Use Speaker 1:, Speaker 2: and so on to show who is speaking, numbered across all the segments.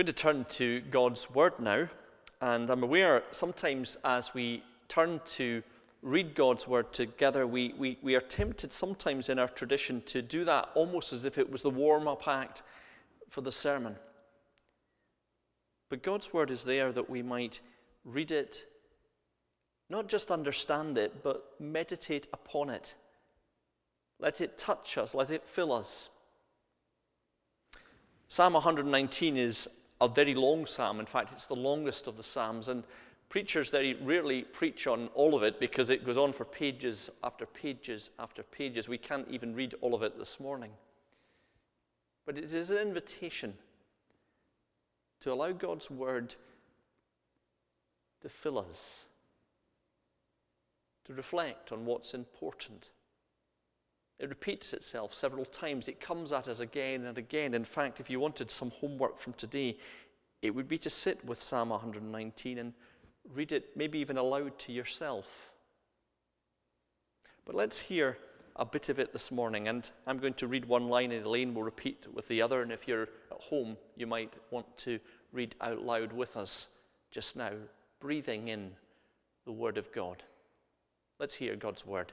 Speaker 1: going to turn to God's Word now, and I'm aware sometimes as we turn to read God's Word together, we, we, we are tempted sometimes in our tradition to do that almost as if it was the warm up act for the sermon. But God's Word is there that we might read it, not just understand it, but meditate upon it. Let it touch us, let it fill us. Psalm 119 is a very long psalm. In fact, it's the longest of the psalms. And preachers very rarely preach on all of it because it goes on for pages after pages after pages. We can't even read all of it this morning. But it is an invitation to allow God's word to fill us, to reflect on what's important. It repeats itself several times. It comes at us again and again. In fact, if you wanted some homework from today, it would be to sit with Psalm 119 and read it, maybe even aloud to yourself. But let's hear a bit of it this morning. And I'm going to read one line, and Elaine will repeat with the other. And if you're at home, you might want to read out loud with us just now, breathing in the Word of God. Let's hear God's Word.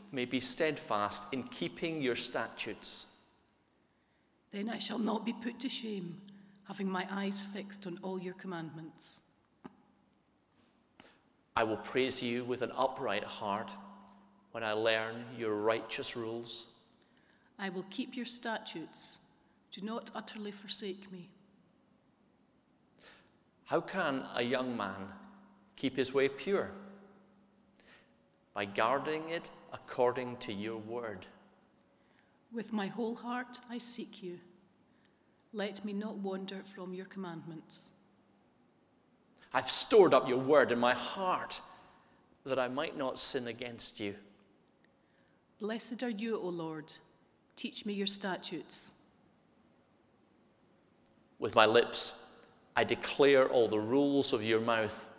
Speaker 1: may be steadfast in keeping your statutes.
Speaker 2: Then I shall not be put to shame, having my eyes fixed on all your commandments.
Speaker 1: I will praise you with an upright heart when I learn your righteous rules.
Speaker 2: I will keep your statutes. Do not utterly forsake me.
Speaker 1: How can a young man keep his way pure? By guarding it according to your word.
Speaker 2: With my whole heart I seek you. Let me not wander from your commandments.
Speaker 1: I've stored up your word in my heart that I might not sin against you.
Speaker 2: Blessed are you, O Lord. Teach me your statutes.
Speaker 1: With my lips, I declare all the rules of your mouth.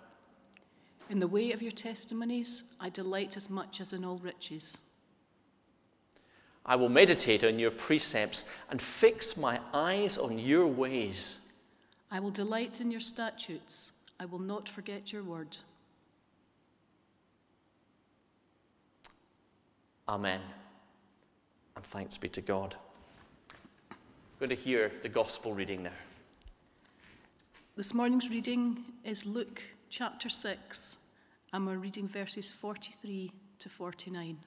Speaker 2: In the way of your testimonies, I delight as much as in all riches.
Speaker 1: I will meditate on your precepts and fix my eyes on your ways.
Speaker 2: I will delight in your statutes. I will not forget your word.
Speaker 1: Amen. And thanks be to God. We're going to hear the gospel reading now.
Speaker 2: This morning's reading is Luke chapter 6, and we're reading verses 43 to 49.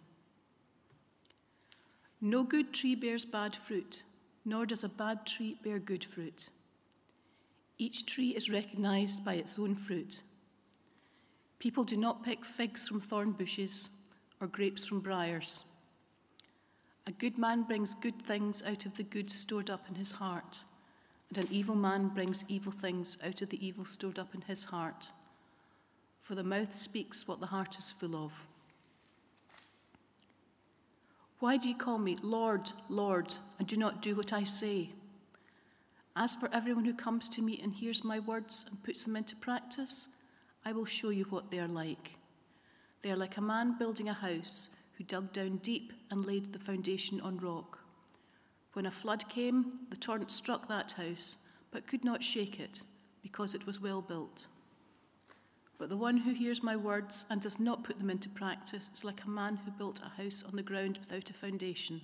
Speaker 2: No good tree bears bad fruit, nor does a bad tree bear good fruit. Each tree is recognized by its own fruit. People do not pick figs from thorn bushes or grapes from briars. A good man brings good things out of the good stored up in his heart, and an evil man brings evil things out of the evil stored up in his heart for the mouth speaks what the heart is full of. Why do you call me Lord, Lord, and do not do what I say? As for everyone who comes to me and hears my words and puts them into practice, I will show you what they are like. They are like a man building a house who dug down deep and laid the foundation on rock. When a flood came, the torrent struck that house, but could not shake it, because it was well built. But the one who hears my words and does not put them into practice is like a man who built a house on the ground without a foundation.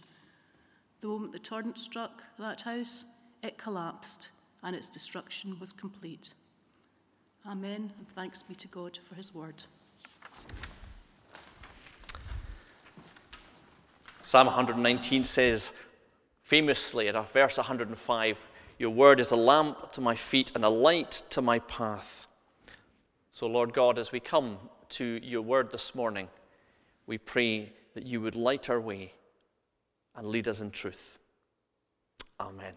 Speaker 2: The moment the torrent struck that house, it collapsed, and its destruction was complete. Amen, and thanks be to God for his word.
Speaker 1: Psalm 119 says, famously at verse 105, Your word is a lamp to my feet and a light to my path. So, Lord God, as we come to your word this morning, we pray that you would light our way and lead us in truth. Amen.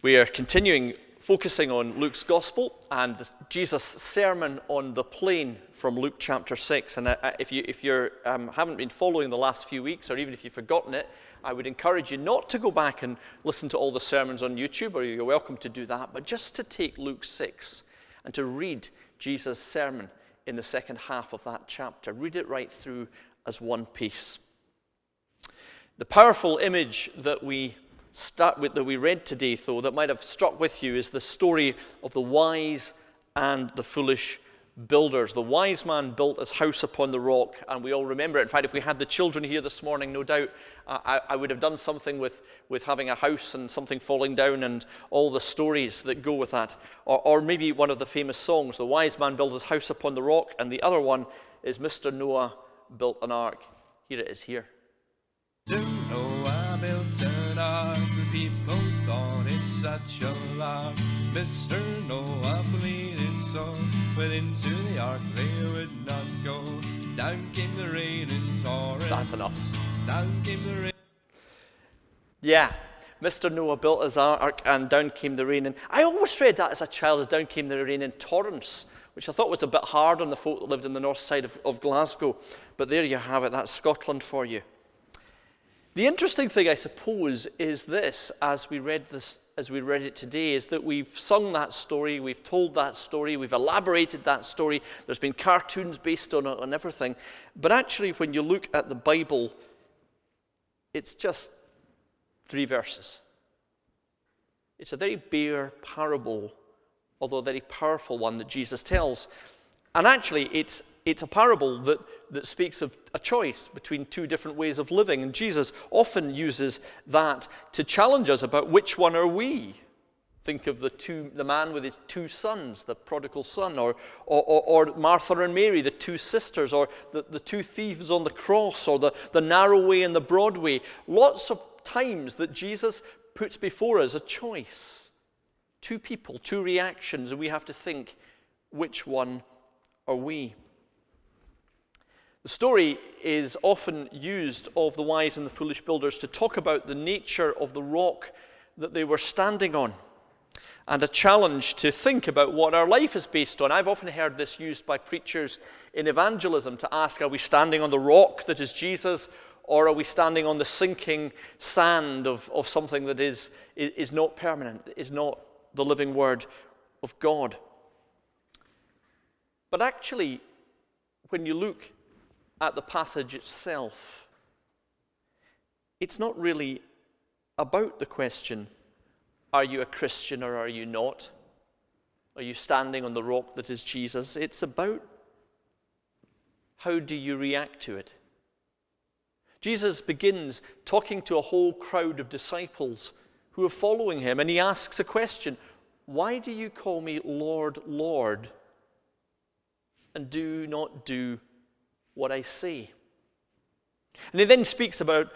Speaker 1: We are continuing focusing on Luke's Gospel and Jesus' sermon on the plain from Luke chapter 6. And uh, if you if you um, haven't been following the last few weeks, or even if you've forgotten it, I would encourage you not to go back and listen to all the sermons on YouTube, or you're welcome to do that, but just to take Luke 6 and to read Jesus' sermon in the second half of that chapter. Read it right through as one piece. The powerful image that we start with that we read today, though, that might have struck with you is the story of the wise and the foolish builders. The wise man built his house upon the rock, and we all remember it. In fact, if we had the children here this morning, no doubt I, I, would have done something with, with having a house and something falling down and all the stories that go with that. Or, or maybe one of the famous songs, The Wise Man Built His House Upon the Rock, and the other one is Mr. Noah Built an Ark. Here it is here.
Speaker 3: Noah built an ark, the people thought it such a lark. Mr. Noah it so, but into the ark they would not go. Down came the rain and torrents.
Speaker 1: That's enough.
Speaker 3: Down came the rain.
Speaker 1: Yeah, Mr. Noah built his ark and down came the rain. And I always read that as a child as down came the rain in torrents, which I thought was a bit hard on the folk that lived in the north side of, of Glasgow. But there you have it, that's Scotland for you. The interesting thing, I suppose, is this as we read this as we read it today is that we've sung that story, we've told that story, we've elaborated that story. There's been cartoons based on it and everything. But actually, when you look at the Bible, it's just three verses. It's a very bare parable, although a very powerful one that Jesus tells. And actually, it's, it's a parable that, that speaks of a choice between two different ways of living. And Jesus often uses that to challenge us about which one are we. Think of the, two, the man with his two sons, the prodigal son, or, or, or, or Martha and Mary, the two sisters, or the, the two thieves on the cross, or the, the narrow way and the broad way. Lots of times that Jesus puts before us a choice. Two people, two reactions, and we have to think which one are we? The story is often used of the wise and the foolish builders to talk about the nature of the rock that they were standing on and a challenge to think about what our life is based on. I've often heard this used by preachers in evangelism to ask, are we standing on the rock that is Jesus, or are we standing on the sinking sand of, of something that is, is not permanent, is not the living word of God? But actually, when you look at the passage itself, it's not really about the question are you a Christian or are you not? Are you standing on the rock that is Jesus? It's about how do you react to it? Jesus begins talking to a whole crowd of disciples who are following him, and he asks a question Why do you call me Lord, Lord? And do not do what I say. And he then speaks about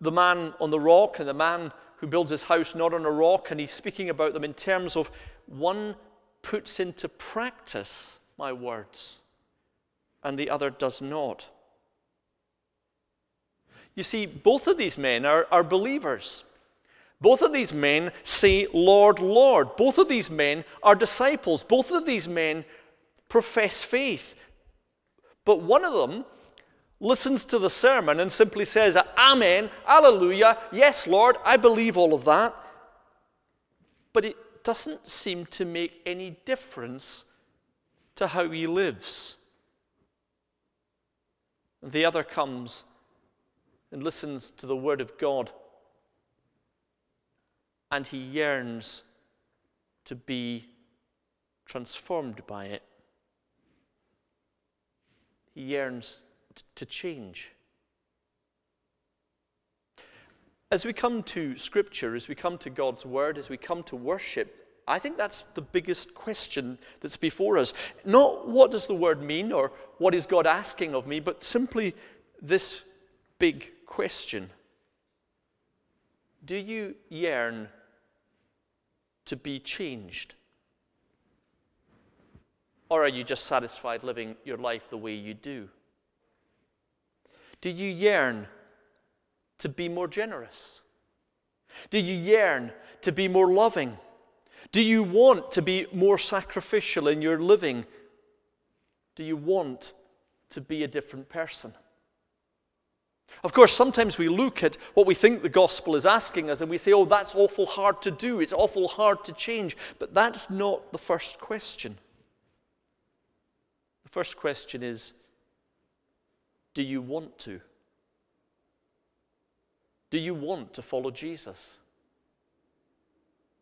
Speaker 1: the man on the rock and the man who builds his house not on a rock, and he's speaking about them in terms of one puts into practice my words and the other does not. You see, both of these men are, are believers. Both of these men say, Lord, Lord. Both of these men are disciples. Both of these men profess faith. But one of them listens to the sermon and simply says, Amen, Alleluia, yes, Lord, I believe all of that. But it doesn't seem to make any difference to how he lives. The other comes and listens to the word of God, and he yearns to be transformed by it he yearns to change. As we come to Scripture, as we come to God's Word, as we come to worship, I think that's the biggest question that's before us. Not what does the Word mean or what is God asking of me, but simply this big question Do you yearn to be changed? Or are you just satisfied living your life the way you do? Do you yearn to be more generous? Do you yearn to be more loving? Do you want to be more sacrificial in your living? Do you want to be a different person? Of course, sometimes we look at what we think the gospel is asking us and we say, oh, that's awful hard to do. It's awful hard to change. But that's not the first question. The first question is, do you want to? Do you want to follow Jesus?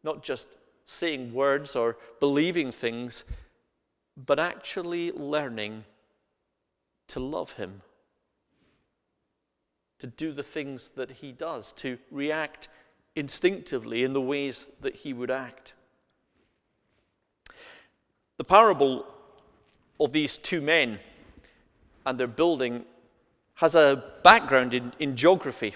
Speaker 1: Not just saying words or believing things, but actually learning to love Him, to do the things that He does, to react instinctively in the ways that He would act. The parable of these two men and their building has a background in, in geography,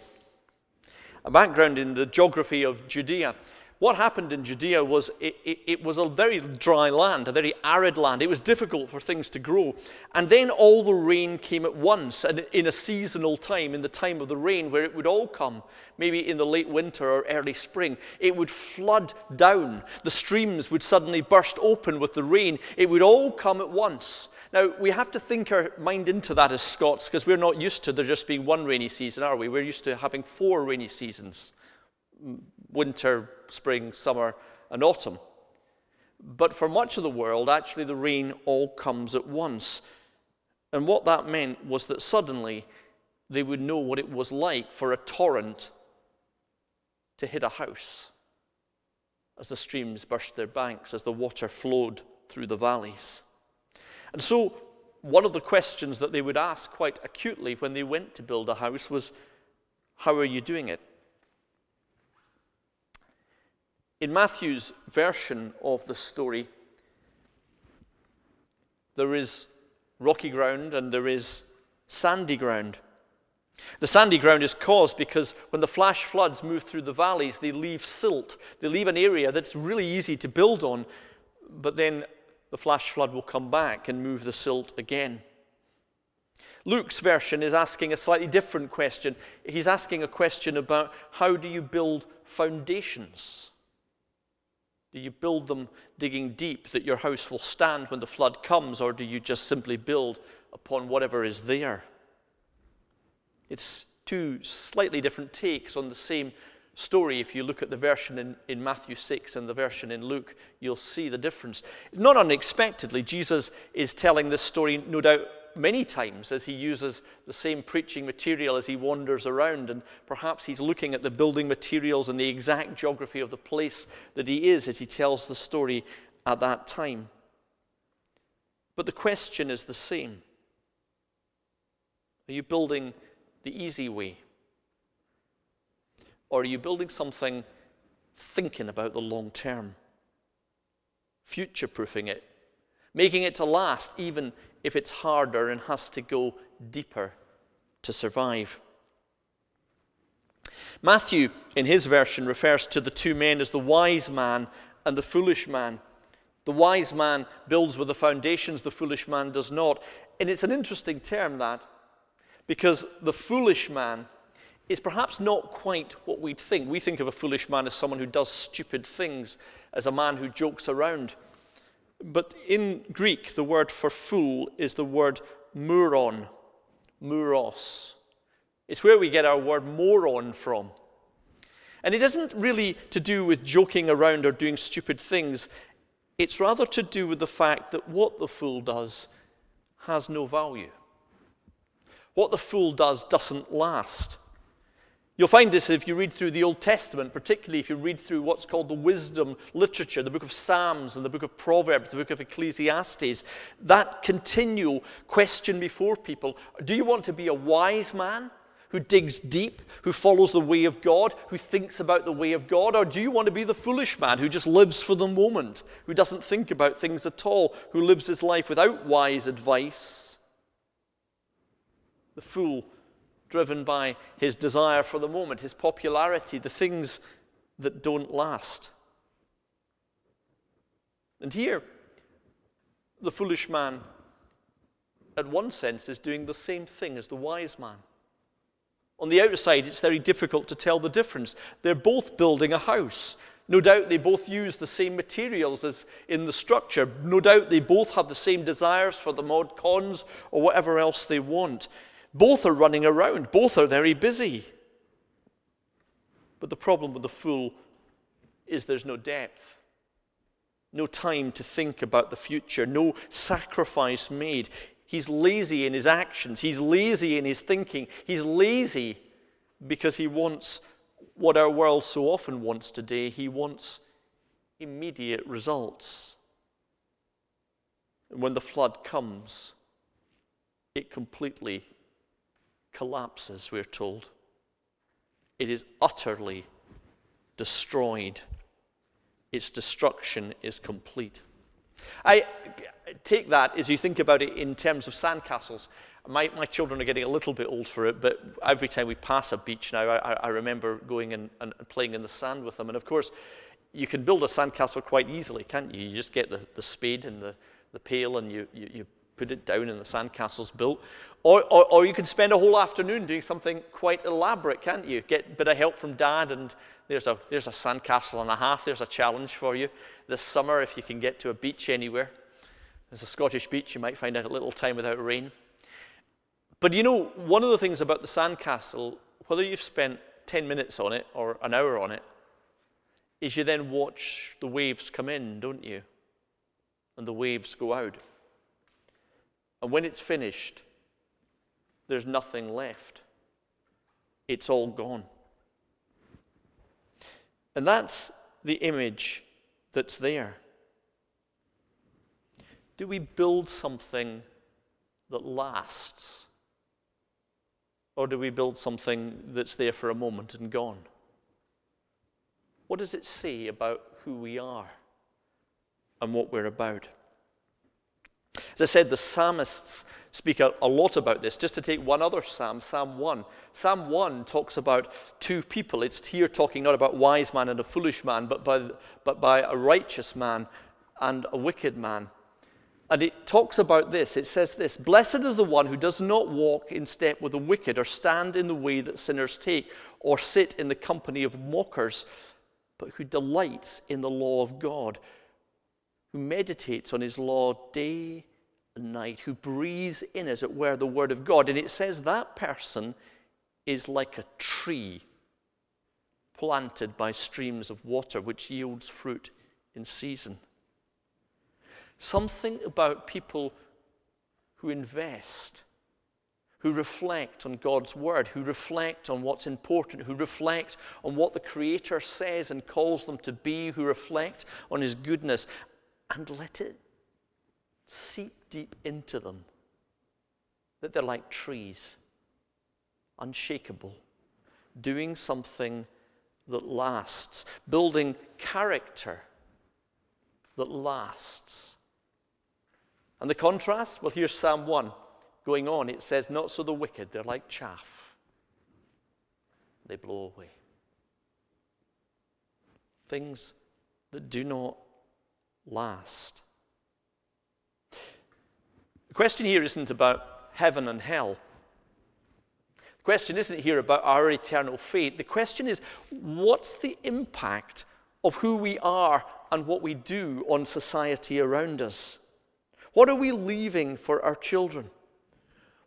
Speaker 1: a background in the geography of Judea. What happened in Judea was it, it, it, was a very dry land, a very arid land. It was difficult for things to grow. And then all the rain came at once, and in a seasonal time, in the time of the rain, where it would all come, maybe in the late winter or early spring, it would flood down. The streams would suddenly burst open with the rain. It would all come at once. Now, we have to think our mind into that as Scots, because we're not used to there just being one rainy season, are we? We're used to having four rainy seasons winter, spring, summer, and autumn. But for much of the world, actually, the rain all comes at once. And what that meant was that suddenly they would know what it was like for a torrent to hit a house as the streams burst their banks, as the water flowed through the valleys. And so, one of the questions that they would ask quite acutely when they went to build a house was, How are you doing it? In Matthew's version of the story, there is rocky ground and there is sandy ground. The sandy ground is caused because when the flash floods move through the valleys, they leave silt. They leave an area that's really easy to build on, but then the flash flood will come back and move the silt again. Luke's version is asking a slightly different question. He's asking a question about how do you build foundations? Do you build them digging deep that your house will stand when the flood comes, or do you just simply build upon whatever is there? It's two slightly different takes on the same story. If you look at the version in, in Matthew 6 and the version in Luke, you'll see the difference. Not unexpectedly, Jesus is telling this story, no doubt, many times as he uses the same preaching material as he wanders around, and perhaps he's looking at the building materials and the exact geography of the place that he is as he tells the story at that time. But the question is the same Are you building the easy way? Or are you building something thinking about the long term? Future proofing it, making it to last even if it's harder and has to go deeper to survive. Matthew, in his version, refers to the two men as the wise man and the foolish man. The wise man builds with the foundations, the foolish man does not. And it's an interesting term, that, because the foolish man is perhaps not quite what we'd think. We think of a foolish man as someone who does stupid things, as a man who jokes around. But in Greek, the word for fool is the word muron, muros. It's where we get our word moron from. And it isn't really to do with joking around or doing stupid things. It's rather to do with the fact that what the fool does has no value. What the fool does doesn't last. You'll find this if you read through the Old Testament, particularly if you read through what's called the wisdom literature, the book of Psalms and the book of Proverbs, the book of Ecclesiastes. That continual question before people do you want to be a wise man who digs deep, who follows the way of God, who thinks about the way of God? Or do you want to be the foolish man who just lives for the moment, who doesn't think about things at all, who lives his life without wise advice? The fool driven by his desire for the moment, his popularity, the things that don't last. And here, the foolish man, at one sense, is doing the same thing as the wise man. On the outside, it's very difficult to tell the difference. They're both building a house. No doubt they both use the same materials as in the structure. No doubt they both have the same desires for the mod cons or whatever else they want. Both are running around, both are very busy. But the problem with the fool is there's no depth, no time to think about the future, no sacrifice made. He's lazy in his actions, he's lazy in his thinking, he's lazy because he wants what our world so often wants today. He wants immediate results. And when the flood comes, it completely collapses, we're told. It is utterly destroyed. Its destruction is complete. I take that as you think about it in terms of sandcastles. My, my children are getting a little bit old for it, but every time we pass a beach now, I, I remember going and, and playing in the sand with them. And of course, you can build a sandcastle quite easily, can't you? You just get the, the spade and the, the pail and you, you, you put it down and the sandcastle's built. Or, or, or, you can spend a whole afternoon doing something quite elaborate, can't you? Get a bit of help from dad, and there's a, there's a sandcastle and a half. There's a challenge for you this summer if you can get to a beach anywhere. There's a Scottish beach, you might find a little time without rain. But you know, one of the things about the sandcastle, whether you've spent 10 minutes on it or an hour on it, is you then watch the waves come in, don't you? And the waves go out. And when it's finished, there's nothing left. It's all gone. And that's the image that's there. Do we build something that lasts? Or do we build something that's there for a moment and gone? What does it say about who we are and what we're about? As I said, the psalmists speak a, a, lot about this. Just to take one other psalm, Psalm 1. Psalm 1 talks about two people. It's here talking not about wise man and a foolish man, but by, but by a righteous man and a wicked man. And it talks about this. It says this Blessed is the one who does not walk in step with the wicked, or stand in the way that sinners take, or sit in the company of mockers, but who delights in the law of God, who meditates on his law day and night, who breathes in, as it were, the word of God. And it says that person is like a tree planted by streams of water, which yields fruit in season. Something about people who invest, who reflect on God's word, who reflect on what's important, who reflect on what the Creator says and calls them to be, who reflect on His goodness, and let it seep deep into them that they're like trees, unshakable, doing something that lasts, building character that lasts. And the contrast? Well, here's Psalm 1 going on. It says, Not so the wicked, they're like chaff, they blow away. Things that do not last. The question here isn't about heaven and hell. The question isn't here about our eternal fate. The question is what's the impact of who we are and what we do on society around us? What are we leaving for our children?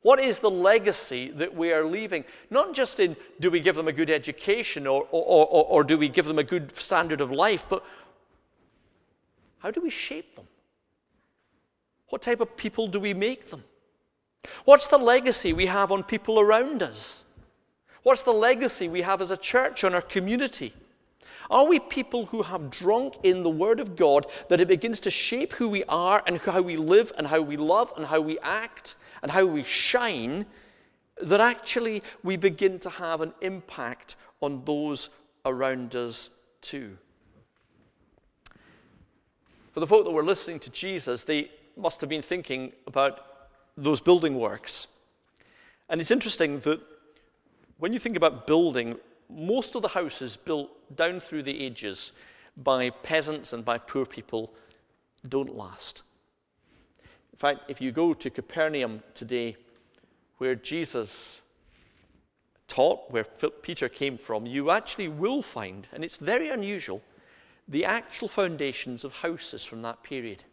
Speaker 1: What is the legacy that we are leaving? Not just in do we give them a good education or, or, or, or, do we give them a good standard of life, but how do we shape them? What type of people do we make them? What's the legacy we have on people around us? What's the legacy we have as a church on our community? Are we people who have drunk in the Word of God that it begins to shape who we are and how we live and how we love and how we act and how we shine? That actually we begin to have an impact on those around us too. For the folk that were listening to Jesus, they must have been thinking about those building works. And it's interesting that when you think about building, most of the houses built down through the ages by peasants and by poor people don't last. In fact, if you go to Capernaum today, where Jesus taught, where Peter came from, you actually will find, and it's very unusual, the actual foundations of houses from that period.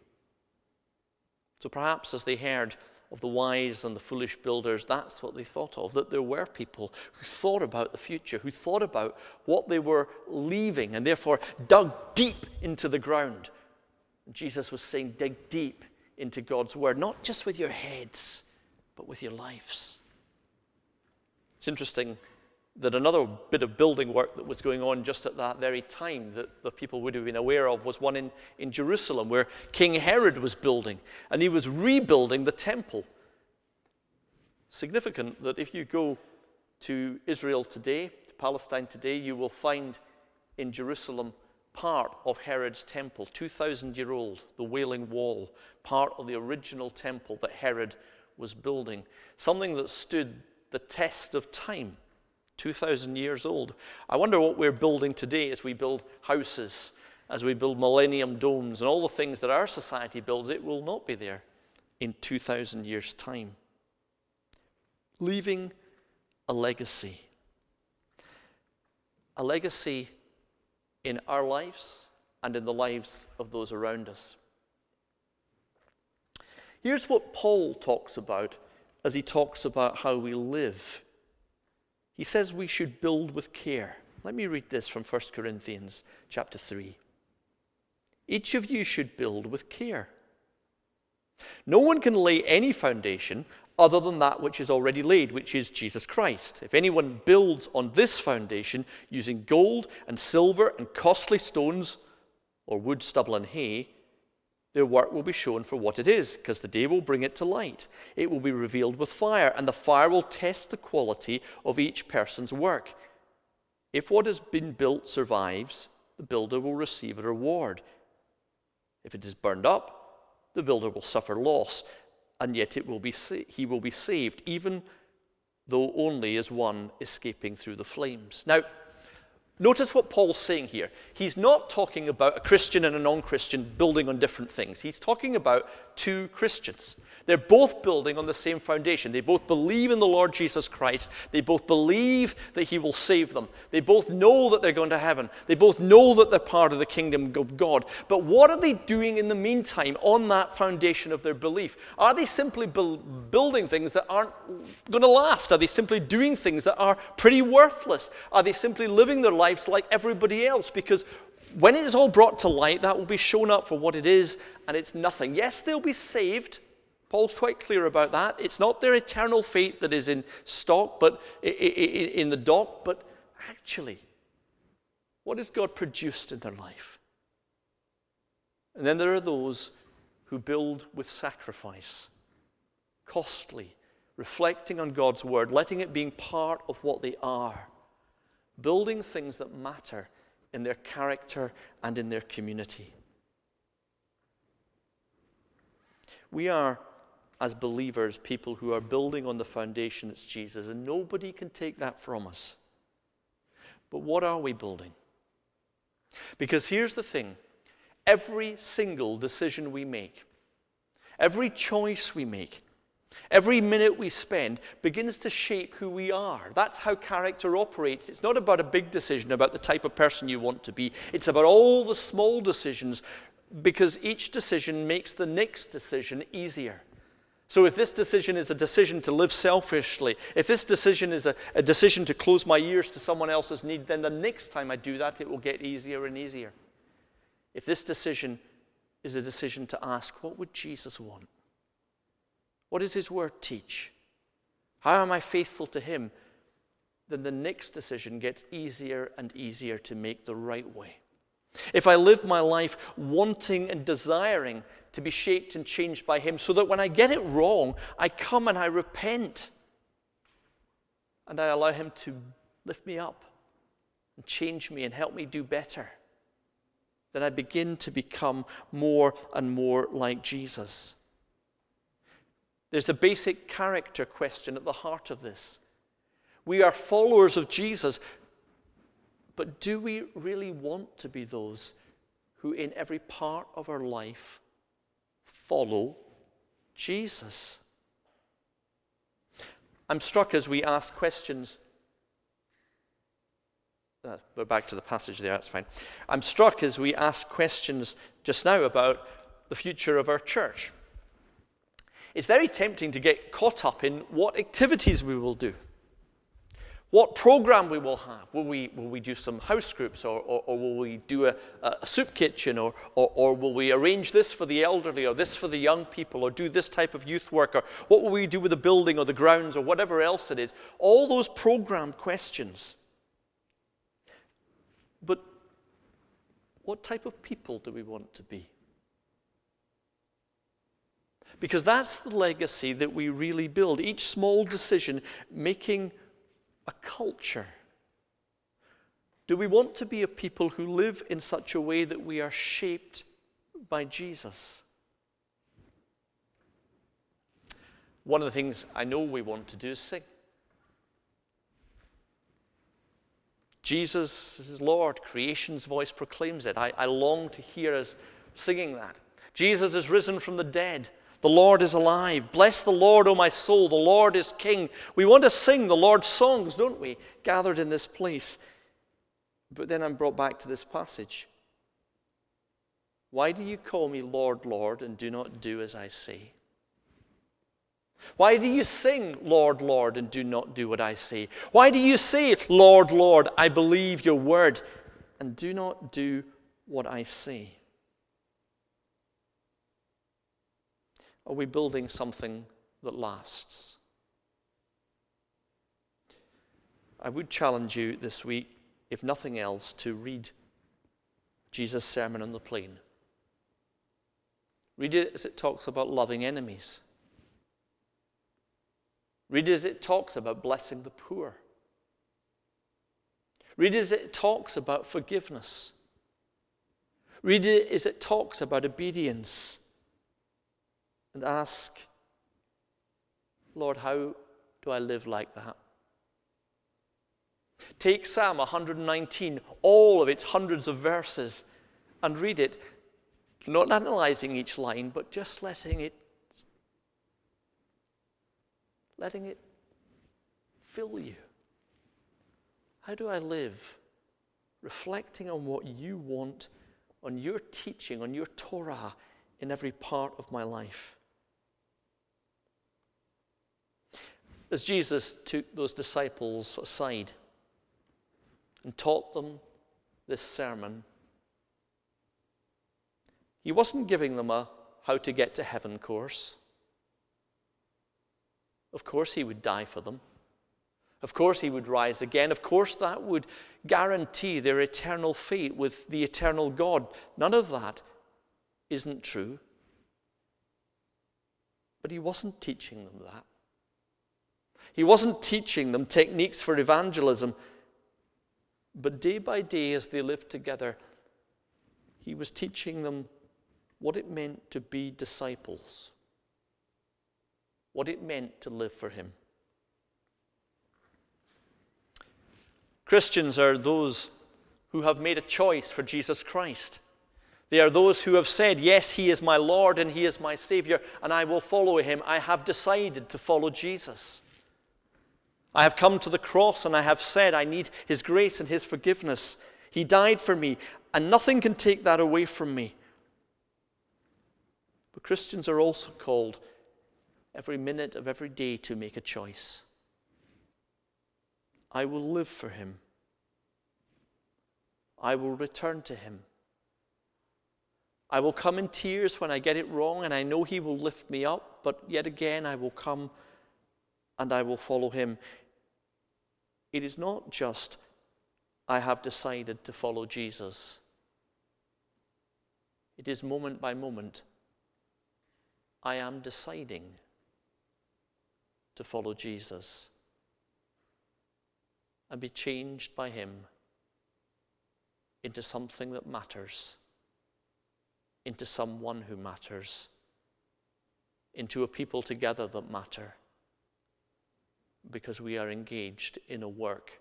Speaker 1: So perhaps as they heard of the wise and the foolish builders, that's what they thought of. That there were people who thought about the future, who thought about what they were leaving, and therefore dug deep into the ground. Jesus was saying, dig deep into God's word, not just with your heads, but with your lives. It's interesting that another bit of building work that was going on just at that very time that the people would have been aware of was one in, in Jerusalem where King Herod was building and he was rebuilding the temple. Significant that if you go to Israel today, to Palestine today, you will find in Jerusalem part of Herod's temple, 2,000 year old, the Wailing Wall, part of the original temple that Herod was building, something that stood the test of time. 2,000 years old. I wonder what we're building today as we build houses, as we build millennium domes, and all the things that our society builds. It will not be there in 2,000 years' time. Leaving a legacy. A legacy in our lives and in the lives of those around us. Here's what Paul talks about as he talks about how we live he says we should build with care. Let me read this from 1 Corinthians chapter 3. Each of you should build with care. No one can lay any foundation other than that which is already laid, which is Jesus Christ. If anyone builds on this foundation using gold and silver and costly stones, or wood, stubble, and hay, their work will be shown for what it is, because the day will bring it to light. It will be revealed with fire, and the fire will test the quality of each person's work. If what has been built survives, the builder will receive a reward. If it is burned up, the builder will suffer loss, and yet it will be sa- he will be saved, even though only as one escaping through the flames. Now, Notice what Paul's saying here. He's not talking about a Christian and a non Christian building on different things. He's talking about two Christians. They're both building on the same foundation. They both believe in the Lord Jesus Christ. They both believe that He will save them. They both know that they're going to heaven. They both know that they're part of the kingdom of God. But what are they doing in the meantime on that foundation of their belief? Are they simply bu- building things that aren't going to last? Are they simply doing things that are pretty worthless? Are they simply living their lives like everybody else? Because when it is all brought to light, that will be shown up for what it is, and it's nothing. Yes, they'll be saved. Paul's quite clear about that. It's not their eternal fate that is in stock, but in the dock, but actually, what has God produced in their life? And then there are those who build with sacrifice, costly, reflecting on God's word, letting it being part of what they are, building things that matter in their character and in their community. We are as believers, people who are building on the foundation that's Jesus, and nobody can take that from us. But what are we building? Because here's the thing every single decision we make, every choice we make, Every minute we spend begins to shape who we are. That's how character operates. It's not about a big decision about the type of person you want to be, it's about all the small decisions because each decision makes the next decision easier. So, if this decision is a decision to live selfishly, if this decision is a, a, decision to close my ears to someone else's need, then the next time I do that, it will get easier and easier. If this decision is a decision to ask, what would Jesus want? What does his word teach? How am I faithful to him? Then the next decision gets easier and easier to make the right way. If I live my life wanting and desiring to be shaped and changed by Him, so that when I get it wrong, I come and I repent and I allow Him to lift me up and change me and help me do better, then I begin to become more and more like Jesus. There's a basic character question at the heart of this. We are followers of Jesus, but do we really want to be those who, in every part of our life, follow Jesus? I'm struck as we ask questions uh, we're back to the passage there, that's fine. I'm struck as we ask questions just now about the future of our church. It's very tempting to get caught up in what activities we will do, what program we will have. Will we, will we do some house groups, or, or, or will we do a, a soup kitchen, or, or, or will we arrange this for the elderly, or this for the young people, or do this type of youth work, or what will we do with the building or the grounds, or whatever else it is? All those program questions. But what type of people do we want to be? Because that's the legacy that we really build. Each small decision making a culture. Do we want to be a people who live in such a way that we are shaped by Jesus? One of the things I know we want to do is sing. Jesus is Lord. Creation's voice proclaims it. I, I long to hear us singing that. Jesus is risen from the dead. The Lord is alive. Bless the Lord, O my soul. The Lord is King. We want to sing the Lord's songs, don't we? Gathered in this place. But then I'm brought back to this passage. Why do you call me Lord, Lord, and do not do as I say? Why do you sing, Lord, Lord, and do not do what I say? Why do you say, Lord, Lord, I believe your word, and do not do what I say? Are we building something that lasts? I would challenge you this week, if nothing else, to read Jesus' Sermon on the Plain. Read it as it talks about loving enemies. Read it as it talks about blessing the poor. Read it as it talks about forgiveness. Read it as it talks about obedience and ask, Lord, how do I live like that? Take Psalm 119, all of its hundreds of verses, and read it, not analyzing each line, but just letting it letting it fill you. How do I live? Reflecting on what you want, on your teaching, on your Torah in every part of my life. As Jesus took those disciples aside and taught them this sermon, he wasn't giving them a how to get to heaven course. Of course, he would die for them. Of course, he would rise again. Of course, that would guarantee their eternal fate with the eternal God. None of that isn't true. But he wasn't teaching them that. He wasn't teaching them techniques for evangelism, but day by day, as they lived together, he was teaching them what it meant to be disciples, what it meant to live for him. Christians are those who have made a choice for Jesus Christ. They are those who have said, Yes, He is my Lord and He is my Savior, and I will follow Him. I have decided to follow Jesus. I have come to the cross and I have said, I need His grace and His forgiveness. He died for me, and nothing can take that away from me. But Christians are also called every minute of every day to make a choice. I will live for Him, I will return to Him. I will come in tears when I get it wrong, and I know He will lift me up, but yet again I will come and I will follow Him. It is not just, I have decided to follow Jesus. It is moment by moment, I am deciding to follow Jesus and be changed by Him into something that matters, into someone who matters, into a people together that matter because we are engaged in a work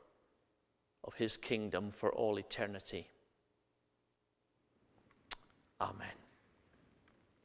Speaker 1: of His kingdom for all eternity. Amen.